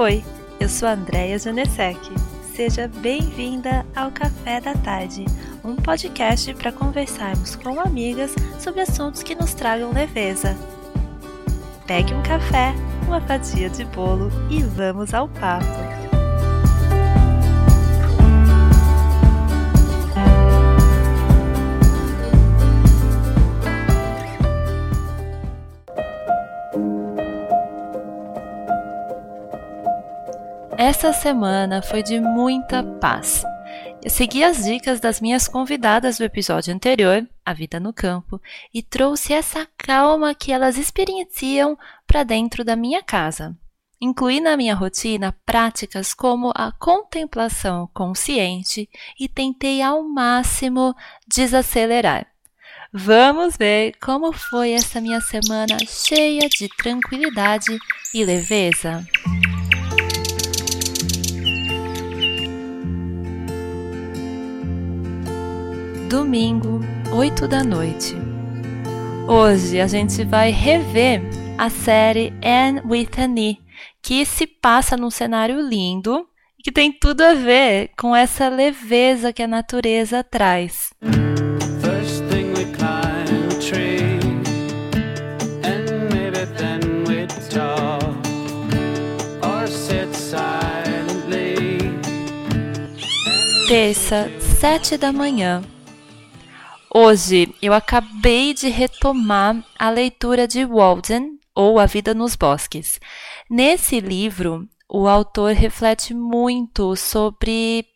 Oi, eu sou a Andrea Janesek. Seja bem-vinda ao Café da Tarde, um podcast para conversarmos com amigas sobre assuntos que nos tragam leveza. Pegue um café, uma fatia de bolo e vamos ao papo. Essa semana foi de muita paz. Eu segui as dicas das minhas convidadas do episódio anterior, A Vida no Campo, e trouxe essa calma que elas experienciam para dentro da minha casa. Incluí na minha rotina práticas como a contemplação consciente e tentei ao máximo desacelerar. Vamos ver como foi essa minha semana cheia de tranquilidade e leveza. Domingo, 8 da noite. Hoje a gente vai rever a série Anne with an E, que se passa num cenário lindo e que tem tudo a ver com essa leveza que a natureza traz. Terça, sete da manhã. Hoje eu acabei de retomar a leitura de Walden, ou A Vida nos Bosques. Nesse livro, o autor reflete muito sobre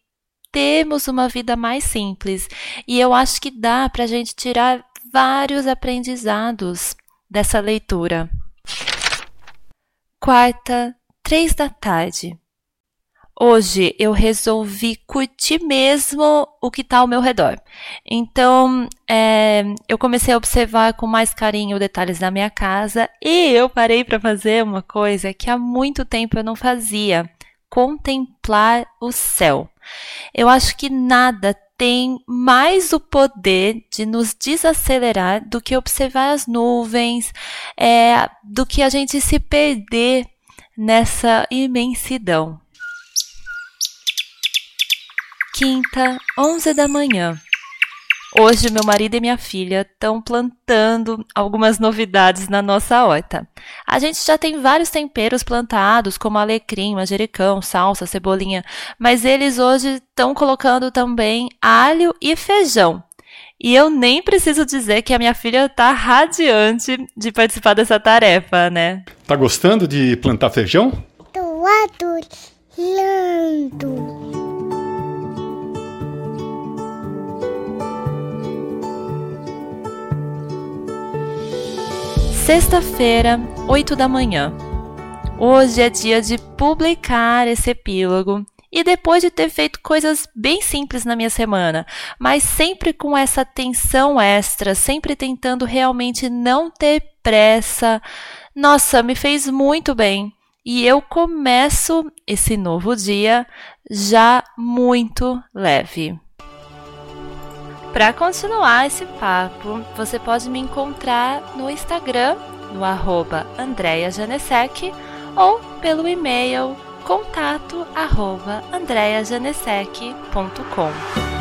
termos uma vida mais simples e eu acho que dá para a gente tirar vários aprendizados dessa leitura. Quarta, três da tarde. Hoje eu resolvi curtir mesmo o que está ao meu redor. Então, é, eu comecei a observar com mais carinho detalhes da minha casa e eu parei para fazer uma coisa que há muito tempo eu não fazia: contemplar o céu. Eu acho que nada tem mais o poder de nos desacelerar do que observar as nuvens, é, do que a gente se perder nessa imensidão quinta, 11 da manhã. Hoje, meu marido e minha filha estão plantando algumas novidades na nossa horta. A gente já tem vários temperos plantados, como alecrim, manjericão, salsa, cebolinha, mas eles hoje estão colocando também alho e feijão. E eu nem preciso dizer que a minha filha está radiante de participar dessa tarefa, né? Tá gostando de plantar feijão? Tô adorando. Sexta-feira, 8 da manhã. Hoje é dia de publicar esse epílogo e depois de ter feito coisas bem simples na minha semana, mas sempre com essa atenção extra, sempre tentando realmente não ter pressa, nossa, me fez muito bem. E eu começo esse novo dia já muito leve. Para continuar esse papo, você pode me encontrar no Instagram, no arroba Janesek, ou pelo e-mail contato arroba andreajanesek.com.